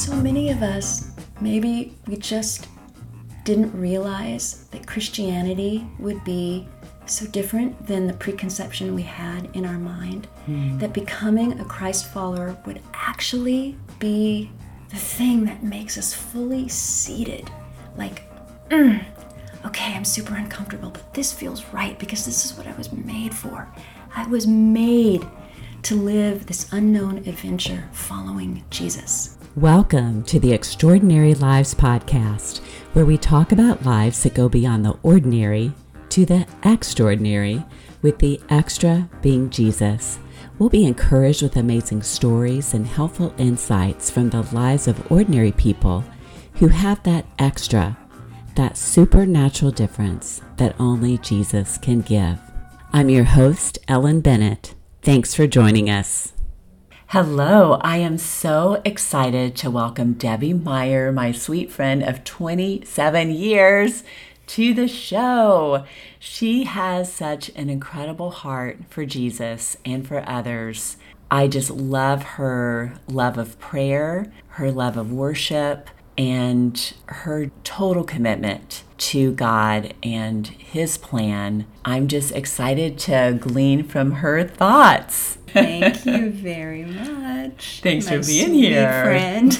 So many of us, maybe we just didn't realize that Christianity would be so different than the preconception we had in our mind. That becoming a Christ follower would actually be the thing that makes us fully seated. Like, "Mm, okay, I'm super uncomfortable, but this feels right because this is what I was made for. I was made to live this unknown adventure following Jesus. Welcome to the Extraordinary Lives Podcast, where we talk about lives that go beyond the ordinary to the extraordinary, with the extra being Jesus. We'll be encouraged with amazing stories and helpful insights from the lives of ordinary people who have that extra, that supernatural difference that only Jesus can give. I'm your host, Ellen Bennett. Thanks for joining us. Hello, I am so excited to welcome Debbie Myer, my sweet friend of 27 years, to the show. She has such an incredible heart for Jesus and for others. I just love her love of prayer, her love of worship, and her total commitment to God and His plan. I'm just excited to glean from her thoughts. Thank you very much. Thanks my for being here. friend.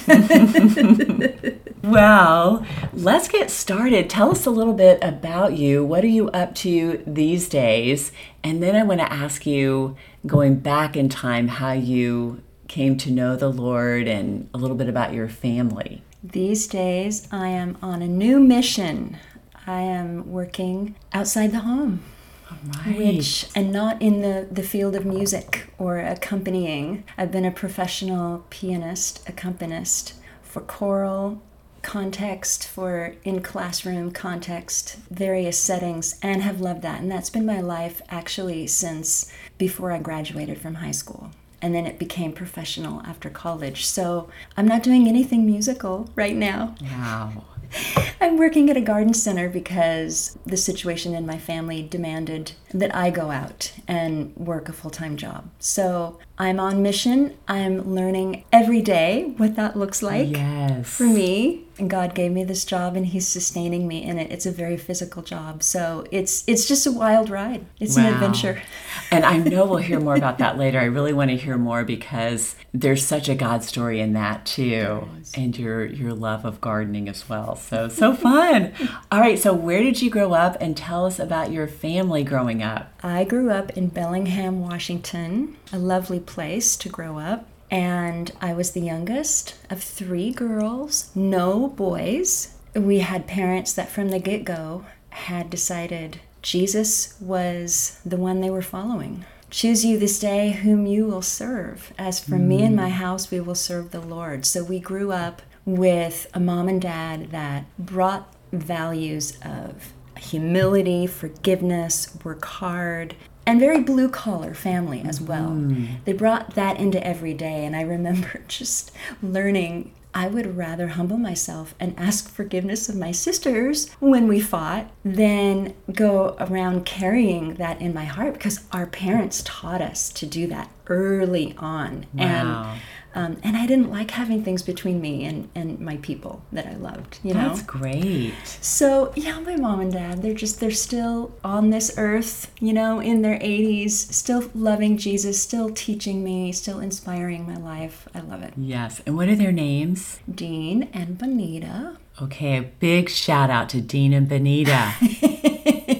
Well, let's get started. Tell us a little bit about you. What are you up to these days? And then I want to ask you, going back in time, how you came to know the Lord and a little bit about your family. These days, I am on a new mission. I am working outside the home. Which and not in the, the field of music or accompanying. I've been a professional pianist, accompanist for choral context, for in classroom context, various settings, and have loved that. And that's been my life actually since before I graduated from high school. And then it became professional after college. So I'm not doing anything musical right now. Wow. I'm working at a garden center because the situation in my family demanded that I go out and work a full time job. So I'm on mission. I'm learning every day what that looks like Yes. for me. And God gave me this job and He's sustaining me in it. It's a very physical job. So it's it's just a wild ride. It's an adventure. And I know we'll hear more about that later. I really want to hear more because there's such a God story in that too. And your your love of gardening as well. So so fun. All right, so where did you grow up and tell us about your family growing up? I grew up in Bellingham, Washington, a lovely place to grow up. And I was the youngest of three girls, no boys. We had parents that from the get go had decided Jesus was the one they were following. Choose you this day whom you will serve. As for me and my mm. house, we will serve the Lord. So we grew up with a mom and dad that brought values of humility, forgiveness, work hard, and very blue collar family as mm-hmm. well. They brought that into every day, and I remember just learning. I would rather humble myself and ask forgiveness of my sisters when we fought than go around carrying that in my heart because our parents taught us to do that early on. Wow. And um, and I didn't like having things between me and, and my people that I loved, you know? That's great. So yeah, my mom and dad, they're just they're still on this earth, you know, in their 80s, still loving Jesus, still teaching me, still inspiring my life. I love it. Yes. And what are their names? Dean and Bonita. Okay, a big shout out to Dean and Benita.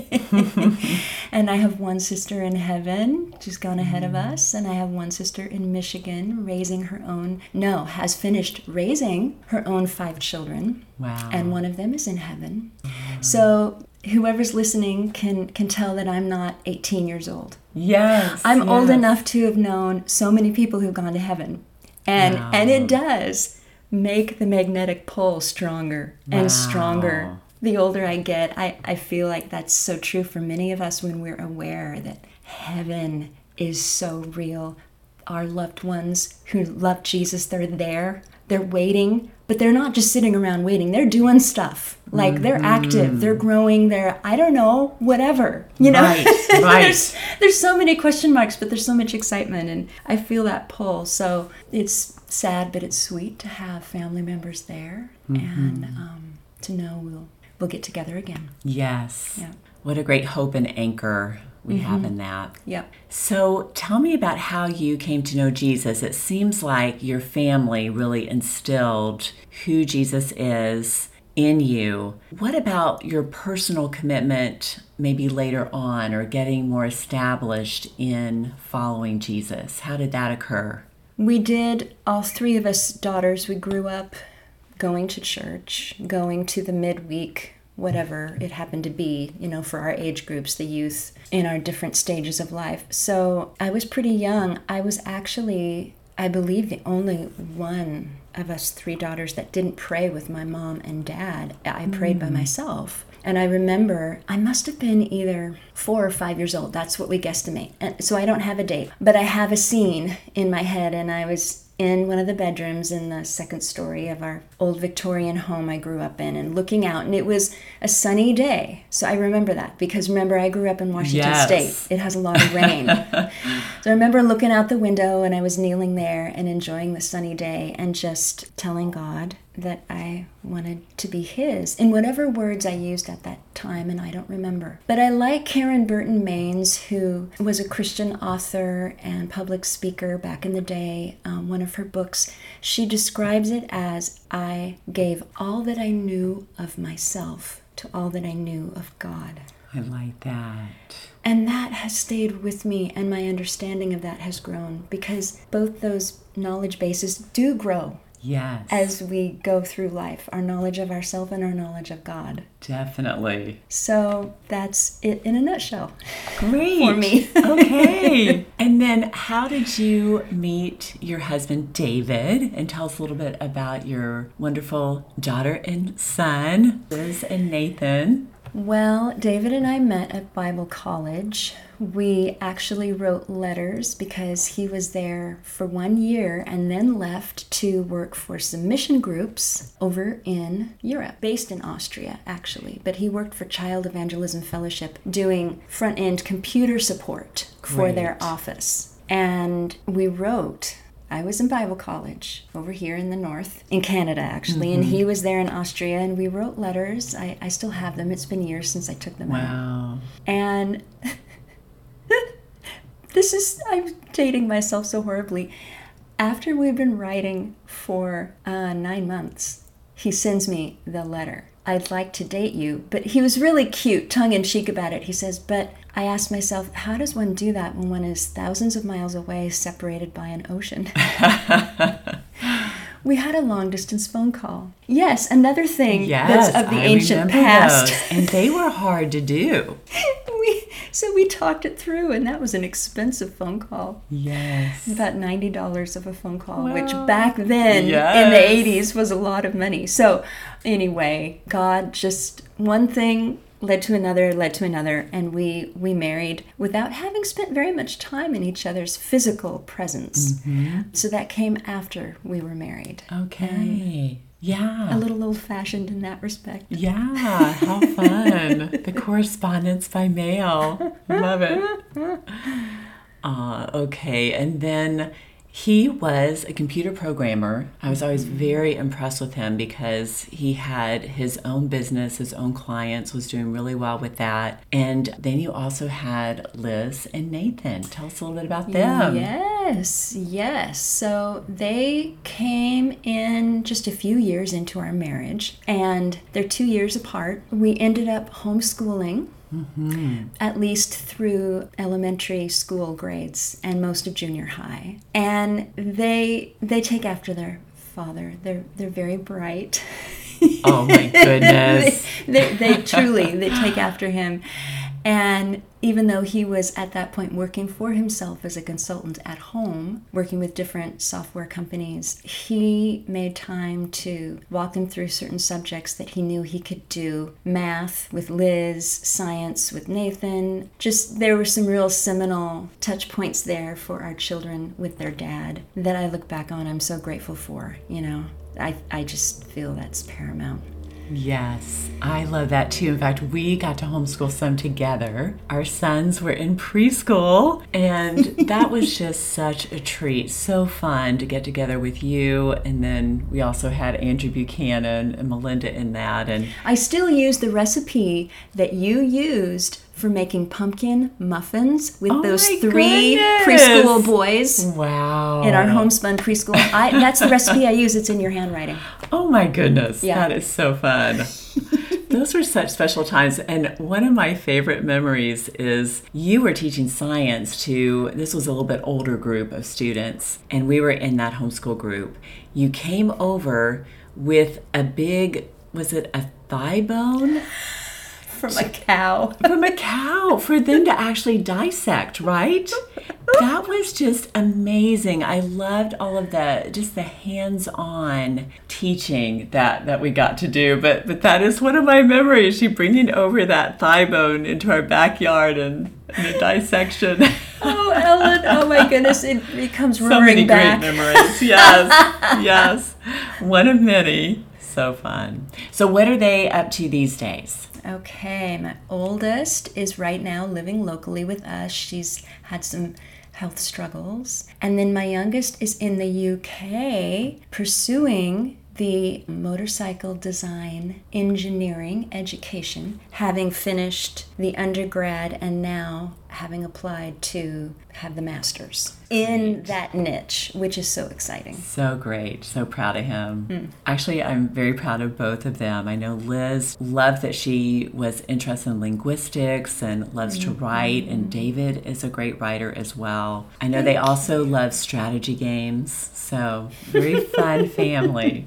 And I have one sister in heaven, she's gone ahead Mm. of us, and I have one sister in Michigan raising her own no, has finished raising her own five children. Wow. and one of them is in heaven. So whoever's listening can can tell that I'm not 18 years old. yes. I'm old enough to have known so many people who've gone to heaven. And Wow. and it does make the magnetic pull stronger and stronger. The older I get, I, I feel like that's so true for many of us when we're aware that heaven is so real. Our loved ones who love Jesus, they're there. They're waiting but they're not just sitting around waiting. They're doing stuff. Like they're active, they're growing, they're I don't know, whatever. You know? Right, right. there's there's so many question marks, but there's so much excitement and I feel that pull. So it's sad but it's sweet to have family members there and um, to know we'll we'll get together again. Yes. Yeah. What a great hope and anchor we have mm-hmm. in that. Yep. So tell me about how you came to know Jesus. It seems like your family really instilled who Jesus is in you. What about your personal commitment, maybe later on, or getting more established in following Jesus? How did that occur? We did, all three of us daughters, we grew up going to church, going to the midweek, whatever it happened to be, you know, for our age groups, the youth in our different stages of life. So I was pretty young. I was actually, I believe, the only one of us three daughters that didn't pray with my mom and dad. I prayed by hmm. myself. And I remember I must have been either four or five years old. That's what we guesstimate. And so I don't have a date, but I have a scene in my head, and I was in one of the bedrooms in the second story of our old Victorian home I grew up in and looking out and it was a sunny day. So I remember that because remember I grew up in Washington Yes. state. It has a lot of rain. so I remember looking out the window and I was kneeling there and enjoying the sunny day and just telling God that I wanted to be his in whatever words I used at that time and I don't remember. But I like Karen Burton Mains who was a Christian author and public speaker back in the day. Um, one of her books, she describes it as I gave all that I knew of myself to all that I knew of God. I like that. And that has stayed with me, and my understanding of that has grown because both those knowledge bases do grow Yes. as we go through life our knowledge of ourselves and our knowledge of God. definitely. So that's it in a nutshell. Great. For me. okay. And then how did you meet your husband, David? And tell us a little bit about your wonderful daughter and son, Liz and Nathan. Well, David and I met at Bible college. We actually wrote letters because he was there for one year and then left to work for some mission groups over in Europe, based in Austria, actually. But he worked for Child Evangelism Fellowship doing front end computer support for their office. And we wrote I was in Bible college over here in the north, in Canada actually, and he was there in Austria, and we wrote letters. I, I still have them. It's been years since I took them out. Wow. And this is, I'm dating myself so horribly. After we've been writing for uh, nine months, he sends me the letter. I'd like to date you. But he was really cute, tongue in cheek about it. He says, But I asked myself, how does one do that when one is thousands of miles away, separated by an ocean? we had a long distance phone call. Yes, another thing Yes, that's of the I ancient past. those. And they were hard to do. so we talked it through and that was an expensive phone call Yes. about $90 of a phone call which back then Yes. in the 80s was a lot of money so anyway god just one thing led to another led to another and we we married without having spent very much time in each other's physical presence mm-hmm. so that came after we were married Okay. Yeah. a little old fashioned in that respect Yeah, how fun. the correspondence by mail. Love it. Uh, okay, and then he was a computer programmer. I was always mm-hmm. very impressed with him because he had his own business, his own clients, was doing really well with that. And then you also had Liz and Nathan. Tell us a little bit about them. Yes, yes. So they came in just a few years into our marriage, and they're two years apart. We ended up homeschooling. Mm-hmm. At least through elementary school grades and most of junior high, and they they take after their father. They're they're very bright. Oh my goodness. they, they, they truly they take after him And even though he was at that point working for himself as a consultant at home, working with different software companies, he made time to walk them through certain subjects that he knew he could do math with Liz, science with Nathan. Just there were some real seminal touch points there for our children with their dad that I look back on. I'm so grateful for, you know. I, I just feel that's paramount. Yes, I love that too. In fact, we got to homeschool some together. Our sons were in preschool, and that was just such a treat. So fun to get together with you. And then we also had Andrew Buchanan and Melinda in that. And I still use the recipe that you used for making pumpkin muffins with Oh those three goodness. preschool boys wow. in our homespun preschool. I, that's the recipe I use. It's in your handwriting. Oh my goodness, Yeah. that is so fun. Those were such special times. And one of my favorite memories is you were teaching science to, this was a little bit older group of students, and we were in that homeschool group. You came over with a big, was it a thigh bone? From a cow. from a cow for them to actually dissect, right? That was just amazing. I loved all of the just the hands-on teaching that that we got to do. But but that is one of my memories. She bringing over that thigh bone into our backyard and, and a dissection. Oh, Ellen! Oh my goodness! It, it comes so roaring many back. great memories. Yes, yes, one of many. So fun. So what are they up to these days? Okay, my oldest is right now living locally with us. She's had some health struggles. And then my youngest is in the UK pursuing the motorcycle design engineering education, having finished the undergrad and now having applied to have the master's in that niche, which is so exciting. So great. So proud of him. Hmm. Actually, I'm very proud of both of them. I know Liz loved that she was interested in linguistics and loves to mm-hmm. write, and David is a great writer as well. I know they also love strategy games. So, very fun family.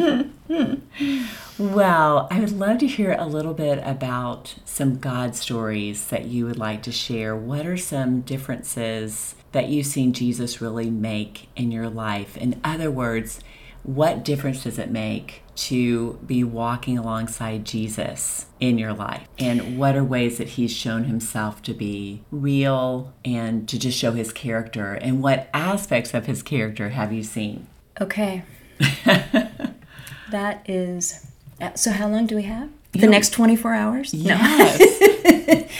Well, I would love to hear a little bit about some God stories that you would like to share. What are some differences that you've seen Jesus really make in your life? In other words, what difference does it make to be walking alongside Jesus in your life? And what are ways that he's shown himself to be real and to just show his character? And what aspects of his character have you seen? Okay. that is. uh, So, how long do we have? The Yeah. next 24 hours? Yes.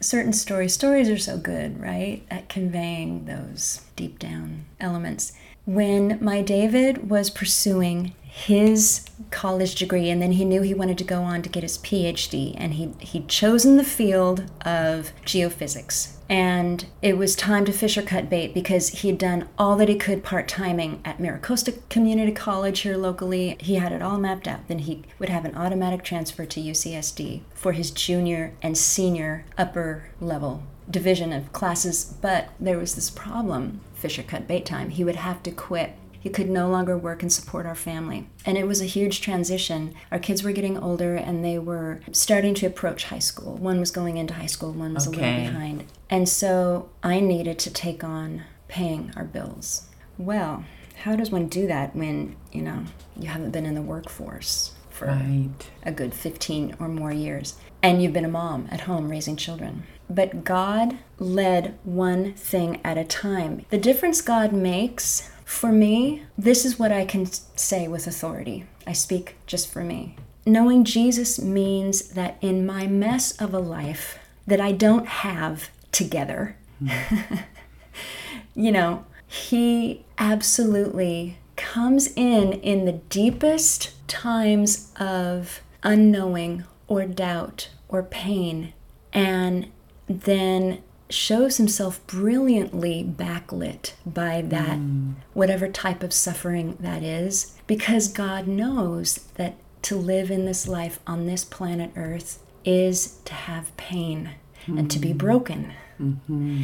certain stories stories are so good right at conveying those deep down elements when my david was pursuing his college degree and then he knew he wanted to go on to get his phd and he he'd chosen the field of geophysics and it was time to fish or cut bait because he had done all that he could part-timing at Miracosta Community College here locally. He had it all mapped out. Then he would have an automatic transfer to UCSD for his junior and senior upper level division of classes. But there was this problem, fish or cut bait time. He would have to quit he could no longer work and support our family. And it was a huge transition. Our kids were getting older and they were starting to approach high school. One was going into high school, one was a little behind. And so I needed to take on paying our bills. Well, how does one do that when, you know, you haven't been in the workforce for Right. a good 15 or more years, and you've been a mom at home raising children. But God led one thing at a time. The difference God makes for me, this is what I can say with authority. I speak just for me. Knowing Jesus means that in my mess of a life that I don't have together, you know, he absolutely comes in in the deepest times of unknowing or doubt or pain and then shows himself brilliantly backlit by that hmm. whatever type of suffering that is because God knows that to live in this life on this planet earth is to have pain and to be hmm. broken mm-hmm.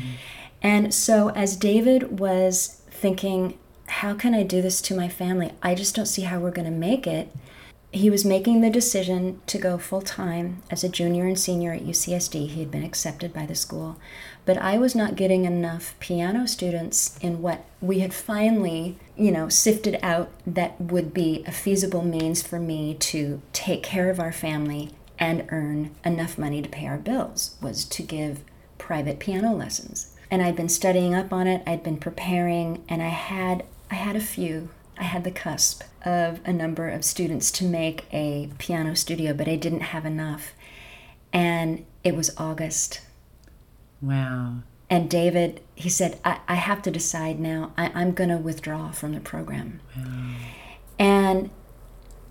and so, as David was thinking, how can I do this to my family? I just don't see how we're going to make it. He was making the decision to go full time as a junior and senior at UCSD. He had been accepted by the school, but I was not getting enough piano students in what we had finally, you know, sifted out that would be a feasible means for me to take care of our family and earn enough money to pay our bills was to give private piano lessons. And I'd been studying up on it, I'd been preparing, and I had I had a few I had the cusp of a number of students to make a piano studio, but I didn't have enough. And it was August. Wow. And David, he said, I, I have to decide now. I, am going to withdraw from the program. Wow. And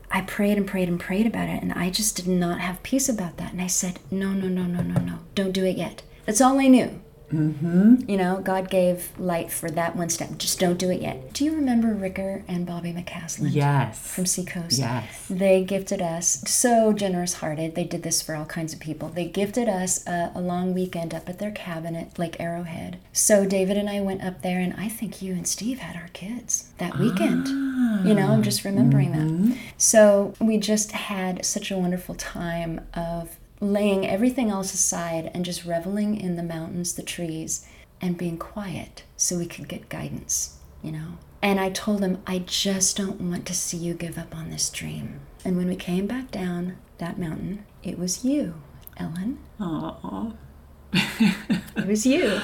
I prayed and prayed and prayed about it, and I just did not have peace about that. And I said, No, no, no, no, no, no. Don't do it yet. That's all I knew. Mm-hmm. You know, God gave light for that one step. Just don't do it yet. Do you remember Ricker and Bobby McCaslin? Yes. From Seacoast? Yes. They gifted us, so generous hearted. They did this for all kinds of people. They gifted us a, a, long weekend up at their cabin at Lake Arrowhead. So David and I went up there, and I think you and Steve had our kids that weekend. Ah. You know, I'm just remembering mm-hmm. that. So we just had such a wonderful time of laying everything else aside and just reveling in the mountains, the trees, and being quiet so we could get guidance, you know. And I told him, I just don't want to see you give up on this dream. And when we came back down that mountain, it was you, Ellen. Aww. it was you.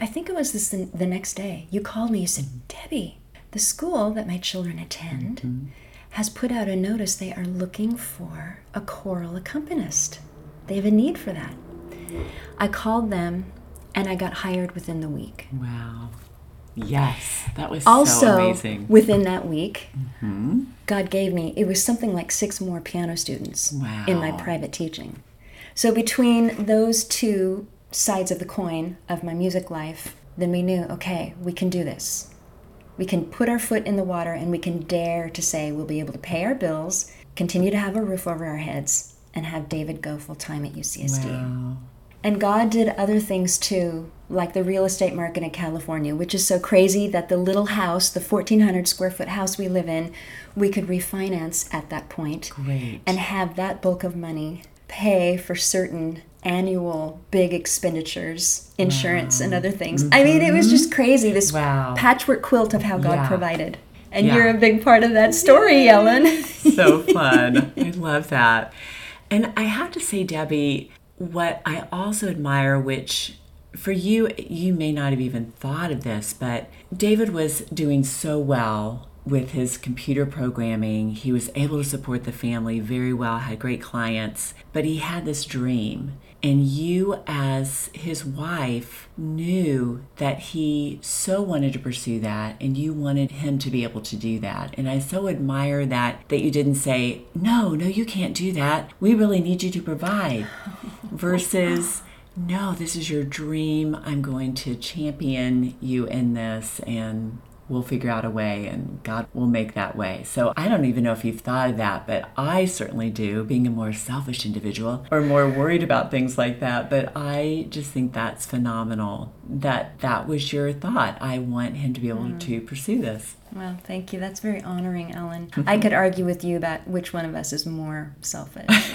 I think it was this the, the, next day. You called me. You said, Debbie, the school that my children attend mm-hmm. has put out a notice they are looking for a choral accompanist. They have a need for that. I called them and I got hired within the week. Wow. Yes, that was also, so amazing. Within that week, mm-hmm. God gave me, it was something like six more piano students wow. in my private teaching. So between those two sides of the coin of my music life, then we knew, okay, we can do this. We can put our foot in the water and we can dare to say we'll be able to pay our bills, continue to have a roof over our heads, and have David go full time at UCSD. Wow. And God did other things too, like the real estate market in California, which is so crazy that the little house, the 1,400 square foot house we live in, we could refinance at that point Great. and have that bulk of money pay for certain annual big expenditures, insurance, wow. and other things. Mm-hmm. I mean, it was just crazy this wow. patchwork quilt of how God yeah. provided. And yeah. you're a big part of that story, Yay. Ellen. so fun. I love that. And I have to say, Debbie, what I also admire, which for you, you may not have even thought of this, but David was doing so well with his computer programming. He was able to support the family very well, had great clients, but he had this dream and you, as his wife, knew that he so wanted to pursue that and you wanted him to be able to do that. And I so admire that, that you didn't say, no, no, you can't do that. We really need you to provide versus, no, this is your dream. I'm going to champion you in this and we'll figure out a way and God will make that way. So I don't even know if you've thought of that, but I certainly do, being a more selfish individual or more worried about things like that. But I just think that's phenomenal that that was your thought. I want him to be able mm. to pursue this. Well, thank you. That's very honoring, Ellen. I could argue with you about which one of us is more selfish.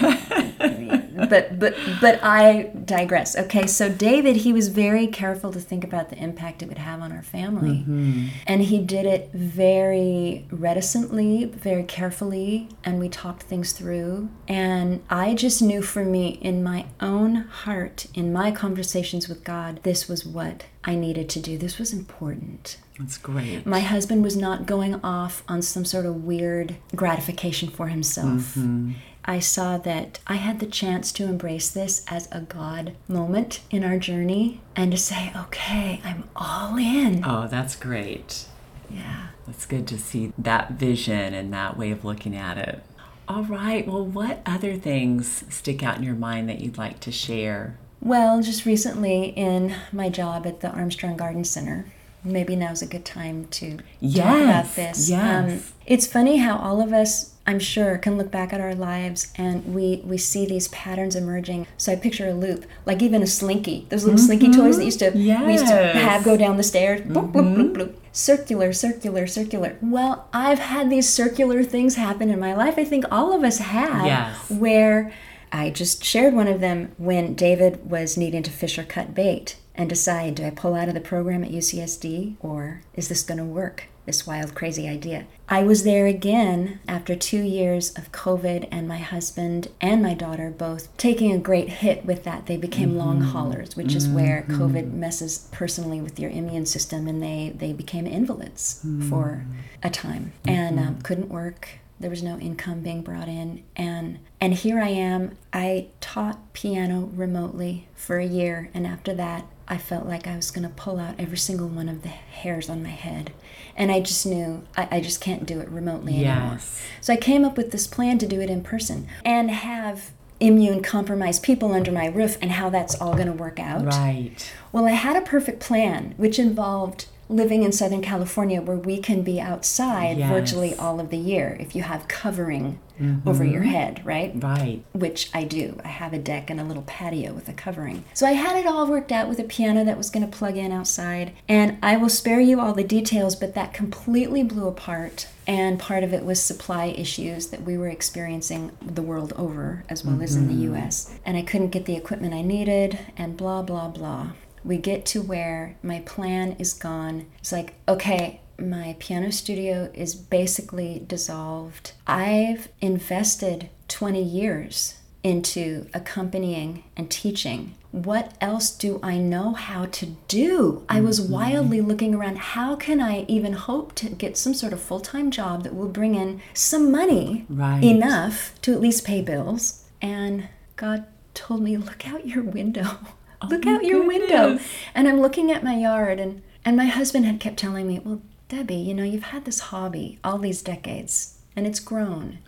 but but but I digress. Okay, so David, he was very careful to think about the impact it would have on our family, mm-hmm. and he did it very reticently, very carefully, and we talked things through. And I just knew for me, in my own heart, in my conversations with God, this was what I needed to do. This was important. That's great. My husband was not going off on some sort of weird gratification for himself. Mm-hmm. I saw that I had the chance to embrace this as a God moment in our journey and to say, okay, I'm all in. Oh, that's great. Yeah. It's good to see that vision and that way of looking at it. All right. Well, what other things stick out in your mind that you'd like to share? Well, just recently in my job at the Armstrong Garden Center, maybe now's a good time to yes, talk about this. Yes. Um, it's funny how all of us I'm sure can look back at our lives and we we see these patterns emerging. So I picture a loop, like even a slinky. Those little slinky toys that used to we used to have go down the stairs. Bloop, bloop, bloop, bloop. Circular, circular, circular. Well, I've had these circular things happen in my life. I think all of us have. Yes. Where I just shared one of them when David was needing to fish or cut bait and decide do I pull out of the program at UCSD or is this going to work? This wild, crazy idea. I was there again after two years of COVID, and my husband and my daughter both taking a great hit with that. They became mm-hmm. long haulers, which is where mm-hmm. COVID messes personally with your immune system, and they, they became invalids mm-hmm. for a time and um, couldn't work there was no income being brought in. And and here i am. I taught piano remotely for a year. And after that i felt like i was going to pull out every single one of the hairs on my head. And i just knew i, I just can't do it remotely anymore. So i came up with this plan to do it in person and have immune compromised people under my roof and how that's all going to work out. Right. well, I had a perfect plan, which involved living in Southern California where we can be outside Yes. virtually all of the year if you have covering mm-hmm. over your head, right? Right. Which I do. I have a deck and a little patio with a covering. So I had it all worked out with a piano that was going to plug in outside. And I will spare you all the details, but that completely blew apart. And part of it was supply issues that we were experiencing the world over, as well as in the mm-hmm. US. And I couldn't get the equipment I needed, and blah, blah, blah we get to where my plan is gone. It's like, okay, my piano studio is basically dissolved. I've invested 20 years into accompanying and teaching. What else do I know how to do? I was mm-hmm. wildly looking around. How can I even hope to get some sort of full time job that will bring in some money Right. enough to at least pay bills? And God told me, look out your window. Oh look Oh my out your window. And I'm looking at my yard and and my husband had kept telling me, "Well, Debbie, you know, you've had this hobby all these decades and it's grown.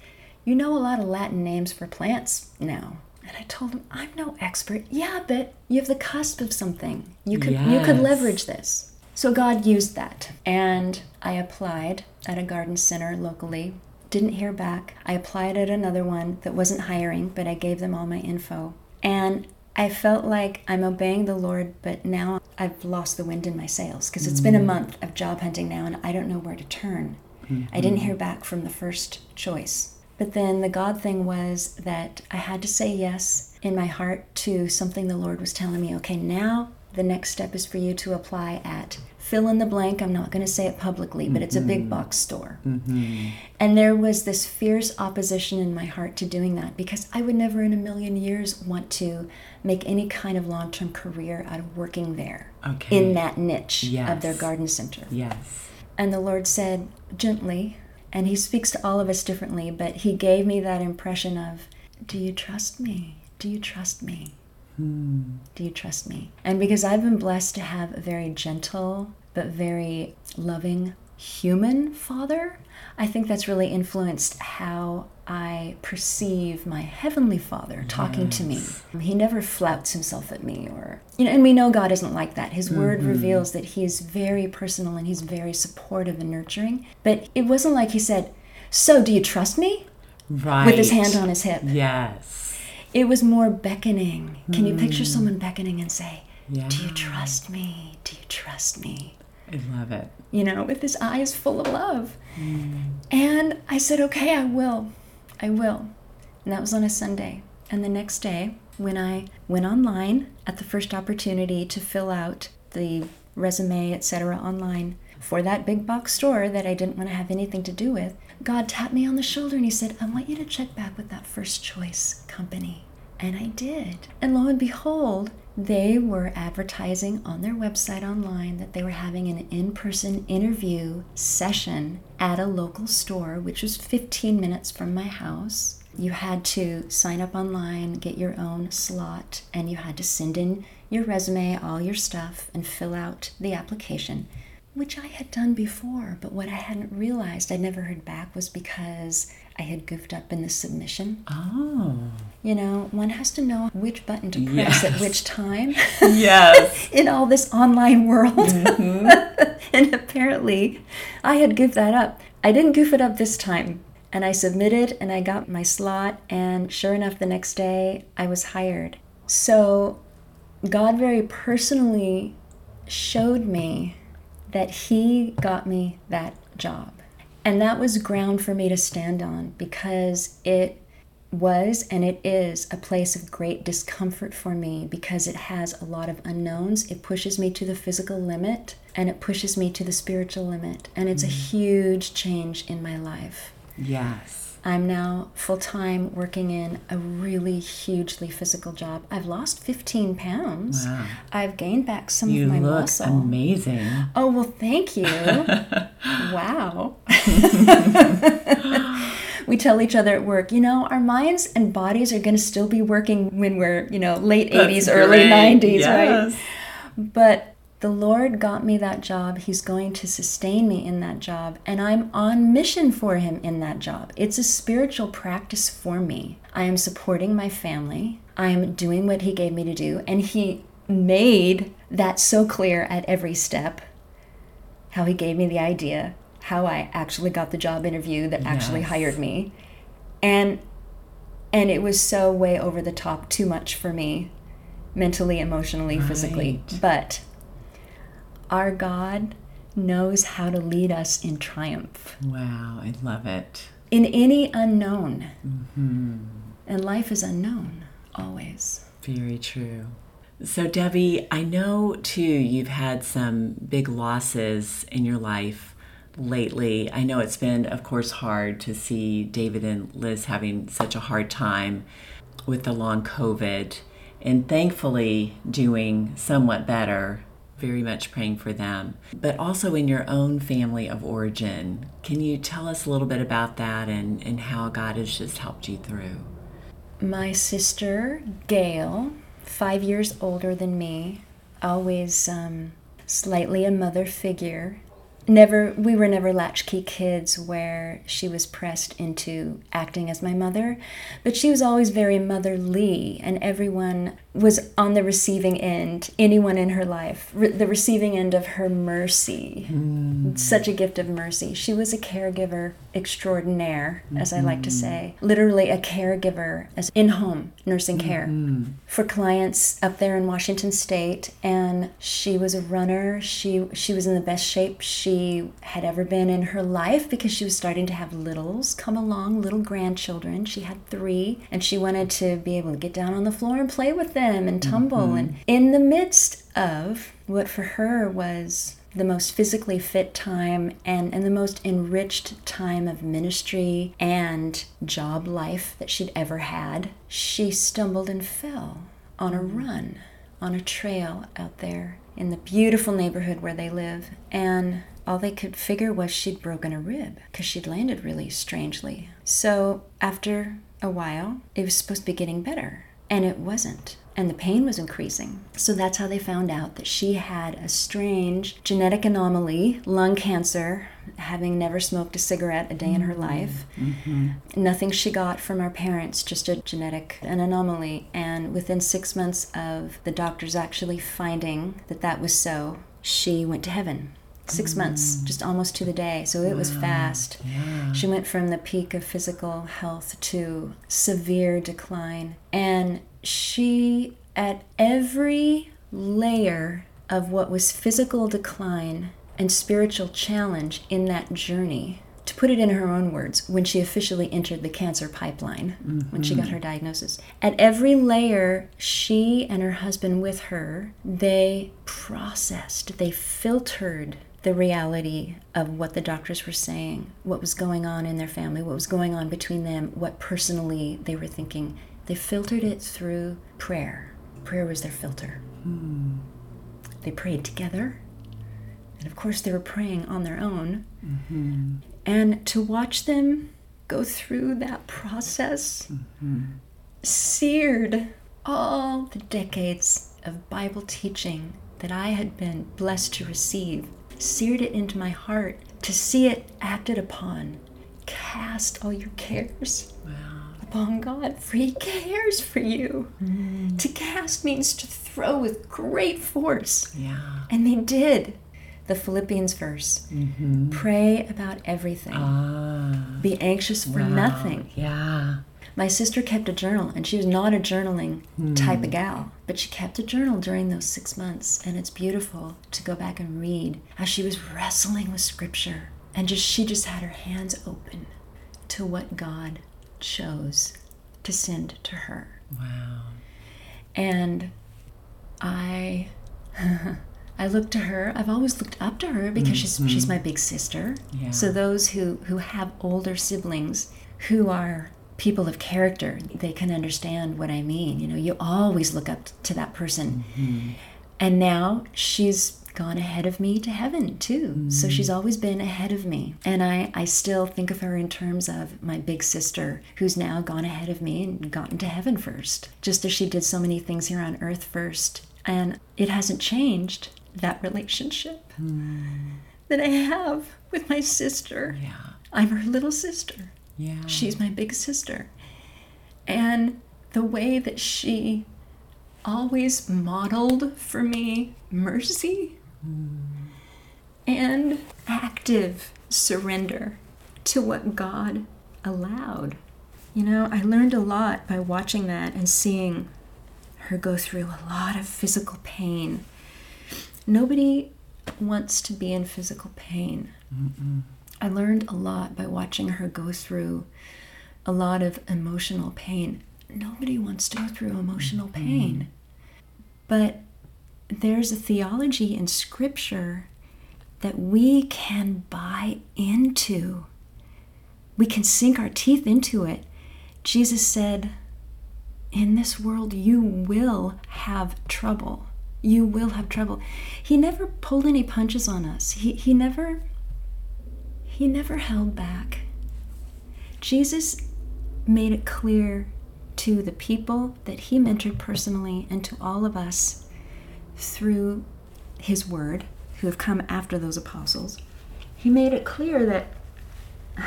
You know a lot of Latin names for plants now." And I told him, "I'm no expert. Yeah, but you have the cusp of something. You could you could leverage this." So God used that, and I applied at a garden center locally. Didn't hear back. I applied at another one that wasn't hiring, but I gave them all my info. And I felt like I'm obeying the Lord, but now I've lost the wind in my sails because it's been a mm. month of job hunting now and I don't know where to turn. I didn't hear back from the first choice. But then the God thing was that I had to say yes in my heart to something the Lord was telling me. Okay, now the next step is for you to apply at fill in the blank. I'm not going to say it publicly, but it's a big mm-hmm. box store. Mm-hmm. And there was this fierce opposition in my heart to doing that because I would never in a million years want to make any kind of long term career out of working there Okay. in that niche of their garden center. Yes. And the Lord said gently, and He speaks to all of us differently, but He gave me that impression of, Do you trust me? Do you trust me? Do you trust me? And because I've been blessed to have a very gentle but very loving human father, I think that's really influenced how I perceive my heavenly father talking to me. He never flouts himself at me or you know, and we know God isn't like that. His word mm-hmm. reveals that he is very personal and he's very supportive and nurturing. But it wasn't like he said, "So, do you trust me?" Right. with his hand on his hip. Yes. It was more beckoning. Can you picture hmm. someone beckoning and say, Yeah. Do you trust me? Do you trust me? I love it. You know, with his eyes full of love. Hmm. And I said, Okay, I will. I will. And that was on a Sunday. And the next day, when I went online at the first opportunity to fill out the resume, etc., online for that big box store that I didn't want to have anything to do with, God tapped me on the shoulder and He said, I want you to check back with that first choice company. And I did. And lo and behold, they were advertising on their website online that they were having an in person interview session at a local store, which was 15 minutes from my house. You had to sign up online, get your own slot, and you had to send in your resume, all your stuff, and fill out the application, which I had done before. But what I hadn't realized I never heard back was because I had goofed up in the submission. Oh. You know, one has to know which button to press at which time Yes. in all this online world. Mm-hmm. and apparently, I had goofed that up. I didn't goof it up this time. And I submitted and I got my slot. And sure enough, the next day I was hired. So God very personally showed me that He got me that job. And that was ground for me to stand on because it was and it is a place of great discomfort for me because it has a lot of unknowns. It pushes me to the physical limit and it pushes me to the spiritual limit. And it's mm. a huge change in my life. Yes. I'm now full time working in a really hugely physical job. I've lost 15 pounds. Wow. I've gained back some you of my look muscle. Amazing. Oh, well, thank you. wow. we tell each other at work, you know, our minds and bodies are going to still be working when we're, you know, late That's 80s, great. early 90s, yes. right? But the Lord got me that job. He's going to sustain me in that job. And I'm on mission for Him in that job. It's a spiritual practice for me. I am supporting my family. I am doing what He gave me to do. And He made that so clear at every step how He gave me the idea, how I actually got the job interview that yes. actually hired me. And and it was so way over the top too much for me mentally, emotionally, right. physically. But our God knows how to lead us in triumph. Wow, I love it. In any unknown. Mm-hmm. And life is unknown, always. Very true. So, Debbie, I know too you've had some big losses in your life lately. I know it's been, of course, hard to see David and Liz having such a hard time with the long COVID, and thankfully doing somewhat better very much praying for them, but also in your own family of origin. Can you tell us a little bit about that and, and how God has just helped you through? My sister, Gail, five years older than me, always um, slightly a mother figure, never we were never latchkey kids where she was pressed into acting as my mother but she was always very motherly and everyone was on the receiving end anyone in her life re- the receiving end of her mercy mm. such a gift of mercy she was a caregiver extraordinaire as mm-hmm. i like to mm-hmm. say literally a caregiver as in-home nursing care mm-hmm. for clients up there in washington state and she was a runner she she was in the best shape she had ever been in her life because she was starting to have littles come along, little grandchildren. She had three, and she wanted to be able to get down on the floor and play with them and tumble. Mm-hmm. And in the midst of what for her was the most physically fit time and, and the most enriched time of ministry and job life that she'd ever had, she stumbled and fell on a mm-hmm. run on a trail out there in the beautiful neighborhood where they live. And all they could figure was she'd broken a rib because she'd landed really strangely. So after a while, it was supposed to be getting better, and it wasn't. And the pain was increasing. So that's how they found out that she had a strange genetic anomaly, lung cancer, having never smoked a cigarette a day in her mm-hmm. life. Mm-hmm. Nothing she got from our parents, just a genetic an anomaly. And within six months of the doctors actually finding that that was so, she went to heaven six months, just almost to the day. So it was fast. Yeah. She went from the peak of physical health to severe decline. And she, at every layer of what was physical decline and spiritual challenge in that journey, to put it in her own words, when she officially entered the cancer pipeline, mm-hmm. when she got mm-hmm. her diagnosis, at every layer, she and her husband with her, they processed, they filtered the reality of what the doctors were saying, what was going on in their family, what was going on between them, what personally they were thinking. They filtered it through prayer. Prayer was their filter. Hmm. They prayed together. And of course, they were praying on their own. Mm-hmm. And to watch them go through that process mm-hmm. seared all the decades of Bible teaching that I had been blessed to receive seared it into my heart to see it acted upon. Cast all your cares wow. upon God, for He cares for you. Mm. To cast means to throw with great force. Yeah. And they did. the Philippians verse. Pray about everything. Ah. Be anxious for wow. nothing. Yeah. My sister kept a journal, and she was not a journaling hmm. type of gal, but she kept a journal during those six months, and it's beautiful to go back and read as she was wrestling with scripture, and just she just had her hands open to what God chose to send to her. Wow. And I I look to her. I've always looked up to her because she's mm-hmm. she's my big sister. Yeah. So those who who have older siblings who are people of character, they can understand what I mean. You know, you always look up to that person. Mm-hmm. And now she's gone ahead of me to heaven too. So mm-hmm. she's always been ahead of me. And I, I still think of her in terms of my big sister who's now gone ahead of me and gotten to heaven first, just as she did so many things here on earth first. And it hasn't changed that relationship hmm. that I have with my sister. Yeah. I'm her little sister. Yeah. She's my big sister. And the way that she always modeled for me mercy mm. and active surrender to what God allowed. You know, I learned a lot by watching that and seeing her go through a lot of physical pain. Nobody wants to be in physical pain. I learned a lot by watching her go through a lot of emotional pain. Nobody wants to go through emotional mm-hmm. pain. But there's a theology in Scripture that we can buy into. We can sink our teeth into it. Jesus said, In this world, you will have trouble. You will have trouble. He never pulled any punches on us. He, he never he never held back. Jesus made it clear to the people that he mentored personally and to all of us through his word, who have come after those apostles. He made it clear that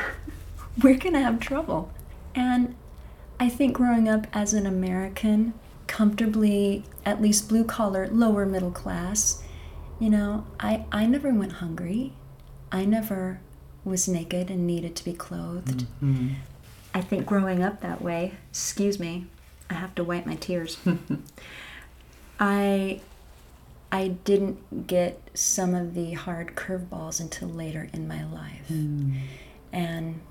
we're going to have trouble. And I think growing up as an American, comfortably, at least blue collar, lower middle class, you know, I, I never went hungry. I never was naked and needed to be clothed. Mm, mm. I think growing up that way, excuse me, I have to wipe my tears. I I didn't get some of the hard curveballs until later in my life. Mm. And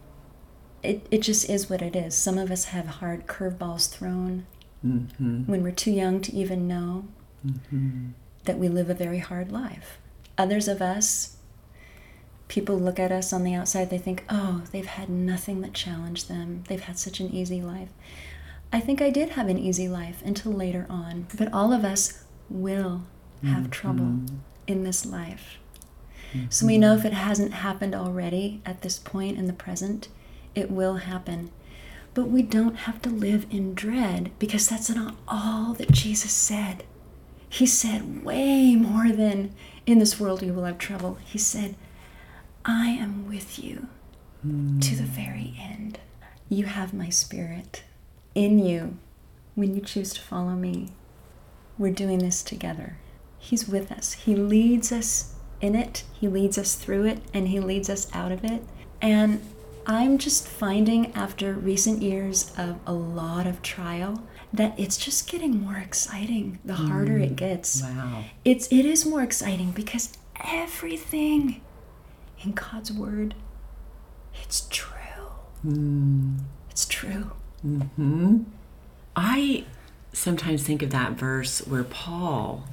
it, it just is what it is. Some of us have hard curveballs thrown mm-hmm. when we're too young to even know mm-hmm. that we live a very hard life. Others of us, people look at us on the outside, they think, oh, they've had nothing that challenged them. They've had such an easy life. I think I did have an easy life until later on. But all of us will have mm-hmm. trouble in this life. So we mm-hmm. know if it hasn't happened already at this point in the present, it will happen. But we don't have to live in dread because that's not all that Jesus said. He said way more than in this world you will have trouble. He said, I am with you to the very end. You have my spirit in you when you choose to follow me. We're doing this together. He's with us. He leads us in it, He leads us through it, and He leads us out of it. And I'm just finding after recent years of a lot of trial that it's just getting more exciting the harder it mm. gets. Wow. It's it is more exciting because everything in God's word it's true. Mm. It's true. Mm-hmm. I sometimes think of that verse where Paul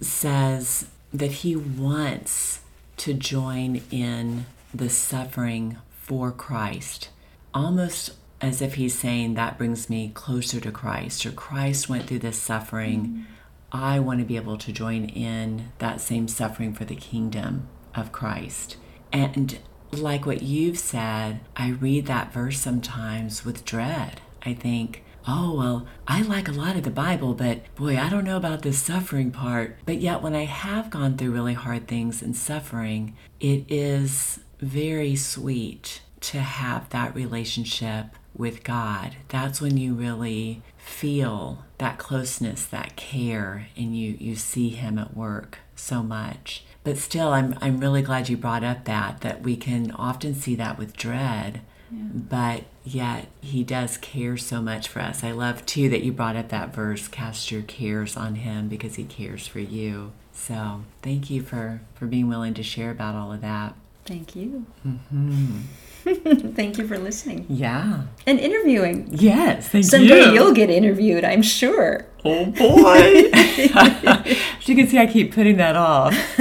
says that he wants to join in the suffering for Christ, almost as if he's saying that brings me closer to Christ, or Christ went through this suffering. Mm. I want to be able to join in that same suffering for the kingdom of Christ. And like what you've said, I read that verse sometimes with dread. I think, oh, well, I like a lot of the Bible, but boy, I don't know about this suffering part. But yet, when I have gone through really hard things and suffering, it is very sweet to have that relationship with God, that's when you really feel that closeness, that care, and you, you see Him at work so much. But still, I'm, I'm really glad you brought up that, that we can often see that with dread, yeah. but yet He does care so much for us. I love too that you brought up that verse, cast your cares on Him because He cares for you. So thank you for, for being willing to share about all of that. Thank you. Mm-hmm. thank you for listening. Yeah. And interviewing. Yes, thank Someday you. Someday you'll get interviewed, I'm sure. Oh boy. As you can see, I keep putting that off.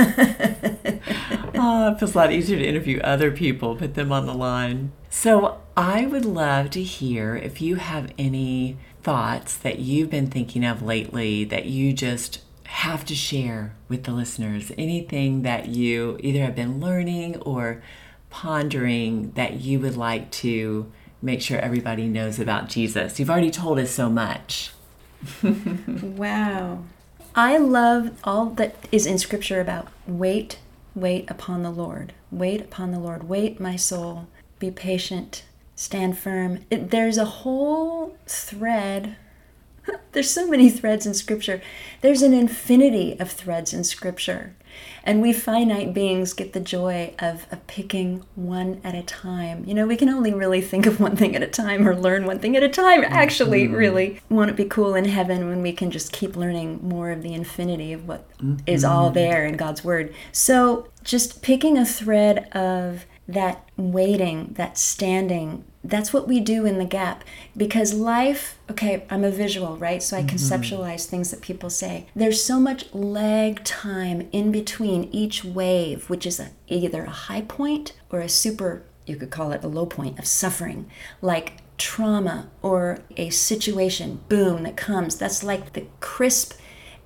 oh, it feels a lot easier to interview other people, put them on the line. So I would love to hear if you have any thoughts that you've been thinking of lately that you just have to share with the listeners anything that you either have been learning or pondering that you would like to make sure everybody knows about Jesus? You've already told us so much. wow. I love all that is in scripture about wait, wait upon the Lord. Wait upon the Lord. Wait, my soul. Be patient. Stand firm. It, there's a whole thread there's so many threads in Scripture. There's an infinity of threads in Scripture. And we finite beings get the joy of, of picking one at a time. You know, we can only really think of one thing at a time or learn one thing at a time. Actually, mm-hmm. really, won't it be cool in heaven when we can just keep learning more of the infinity of what mm-hmm. is all there in God's Word? So, just picking a thread of that waiting, that standing, that's what we do in the gap. Because life okay i'm a visual right? So i mm-hmm. conceptualize things that people say. There's so much lag time in between each wave which is a, either a high point or a super you could call it a low point of suffering. Like trauma or a situation boom that comes. That's like the crisp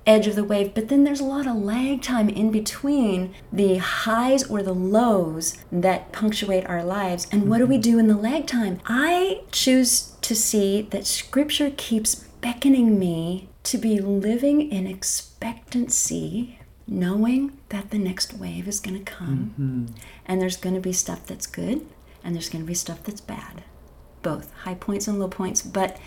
edge of the wave, but then there's a lot of lag time in between the highs or the lows that punctuate our lives. And what do we do in the lag time? I choose to see that scripture keeps beckoning me to be living in expectancy, knowing that the next wave is going to come. Mm-hmm. And there's going to be stuff that's good and there's going to be stuff that's bad. Both high points and low points, but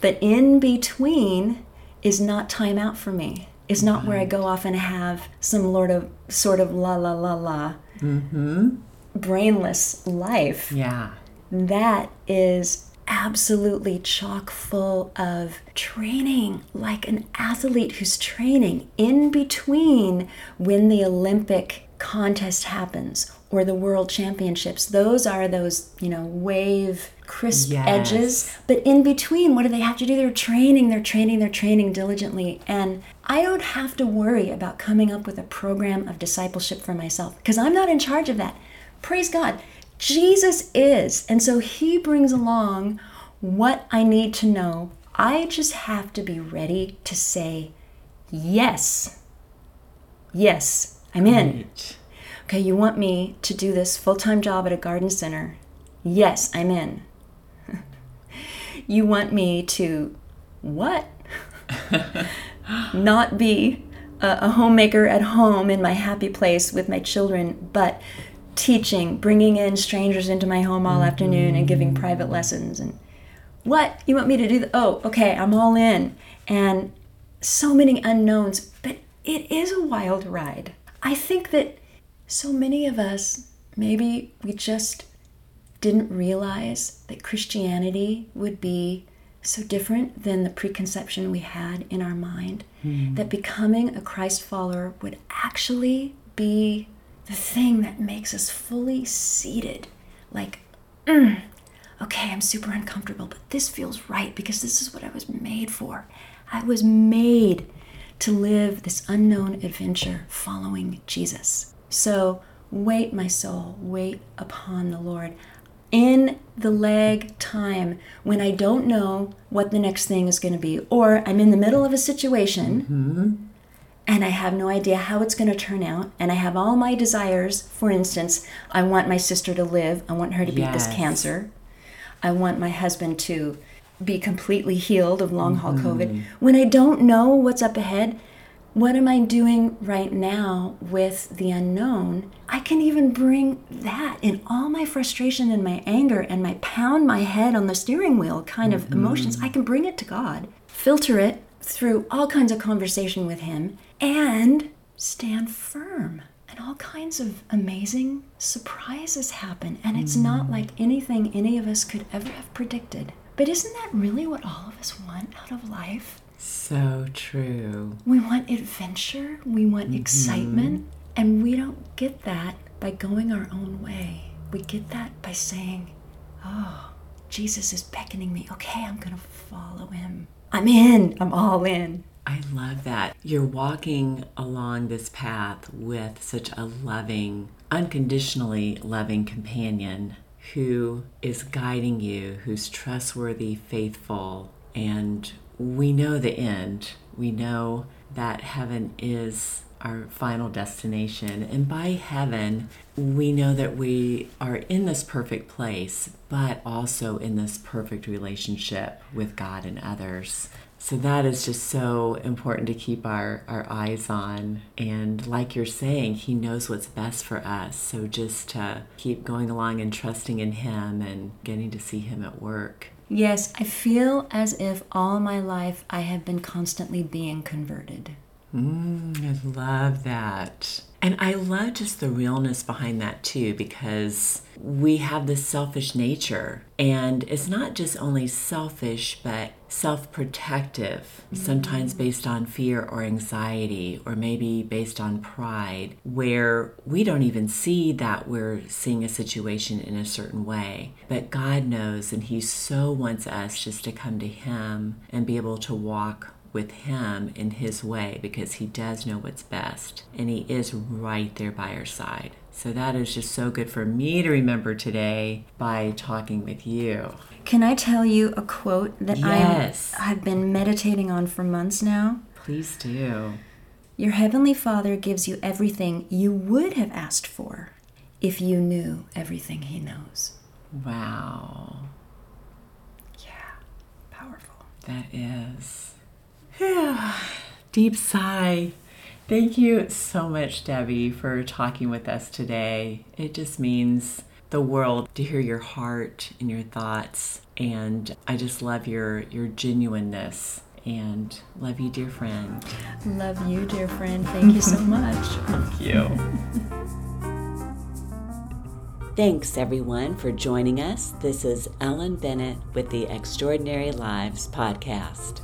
but in between is not time out for me. Is not right. where I go off and have some lord of sort of la la la la mm-hmm. brainless life. Yeah. That is absolutely chock full of training, like an athlete who's training in between when the Olympic contest happens or the world championships. Those are those, you know, wave crisp yes. edges. But in between, what do they have to do? They're training, they're training, they're training diligently. And I don't have to worry about coming up with a program of discipleship for myself because I'm not in charge of that. Praise God. Jesus is. And so he brings along what I need to know. I just have to be ready to say, yes. Yes, I'm in. Right. Okay, you want me to do this full time job at a garden center? Yes, I'm in. You want me to what? Not be a, a, homemaker at home in my happy place with my children, but teaching, bringing in strangers into my home all afternoon and giving mm-hmm. private lessons and what? You want me to do? Oh, okay, I'm all in. And so many unknowns, but it is a wild ride. I think that so many of us, maybe we just didn't realize that Christianity would be so different than the preconception we had in our mind. Mm. That becoming a Christ follower would actually be the thing that makes us fully seated. Like, mm, okay, I'm super uncomfortable, but this feels right because this is what I was made for. I was made to live this unknown adventure following Jesus. So wait, my soul, wait upon the Lord. In the lag time when I don't know what the next thing is going to be, or I'm in the middle of a situation mm-hmm. and I have no idea how it's going to turn out, and I have all my desires. For instance, I want my sister to live, I want her to beat this cancer, I want my husband to be completely healed of long haul mm-hmm. COVID. When I don't know what's up ahead, What am I doing right now with the unknown? I can even bring that in all my frustration and my anger and my pound my head on the steering wheel kind of mm-hmm. emotions. I can bring it to God, filter it through all kinds of conversation with Him, and stand firm. And all kinds of amazing surprises happen. And it's not mm. like anything any of us could ever have predicted. But isn't that really what all of us want out of life? So true. We want adventure, we want mm-hmm. excitement, and we don't get that by going our own way. We get that by saying, Oh, Jesus is beckoning me. Okay, I'm going to follow him. I'm in, I'm all in. I love that. You're walking along this path with such a loving, unconditionally loving companion who is guiding you, who's trustworthy, faithful, and we know the end. We know that heaven is our final destination. And by heaven, we know that we are in this perfect place, but also in this perfect relationship with God and others. So that is just so important to keep our, our eyes on. And like you're saying, He knows what's best for us. So just to keep going along and trusting in Him and getting to see Him at work. Yes, I feel as if all my life I have been constantly being converted. Mm, I love that. And I love just the realness behind that too, because we have this selfish nature. And it's not just only selfish, but self protective, sometimes based on fear or anxiety, or maybe based on pride, where we don't even see that we're seeing a situation in a certain way. But God knows, and He so wants us just to come to Him and be able to walk with him in his way because he does know what's best and he is right there by our side. So that is just so good for me to remember today by talking with you. Can I tell you a quote that Yes. I'm, I've been meditating on for months now? Please do. Your Heavenly Father gives you everything you would have asked for if you knew everything He knows. Wow. Yeah, powerful. That is. Deep sigh. Thank you so much, Debbie, for talking with us today. It just means the world to hear your heart and your thoughts. And I just love your your genuineness and love you, dear friend. Love you, dear friend. Thank you so much. Thank you. Thanks, everyone, for joining us. This is Ellen Bennett with the Extraordinary Lives podcast.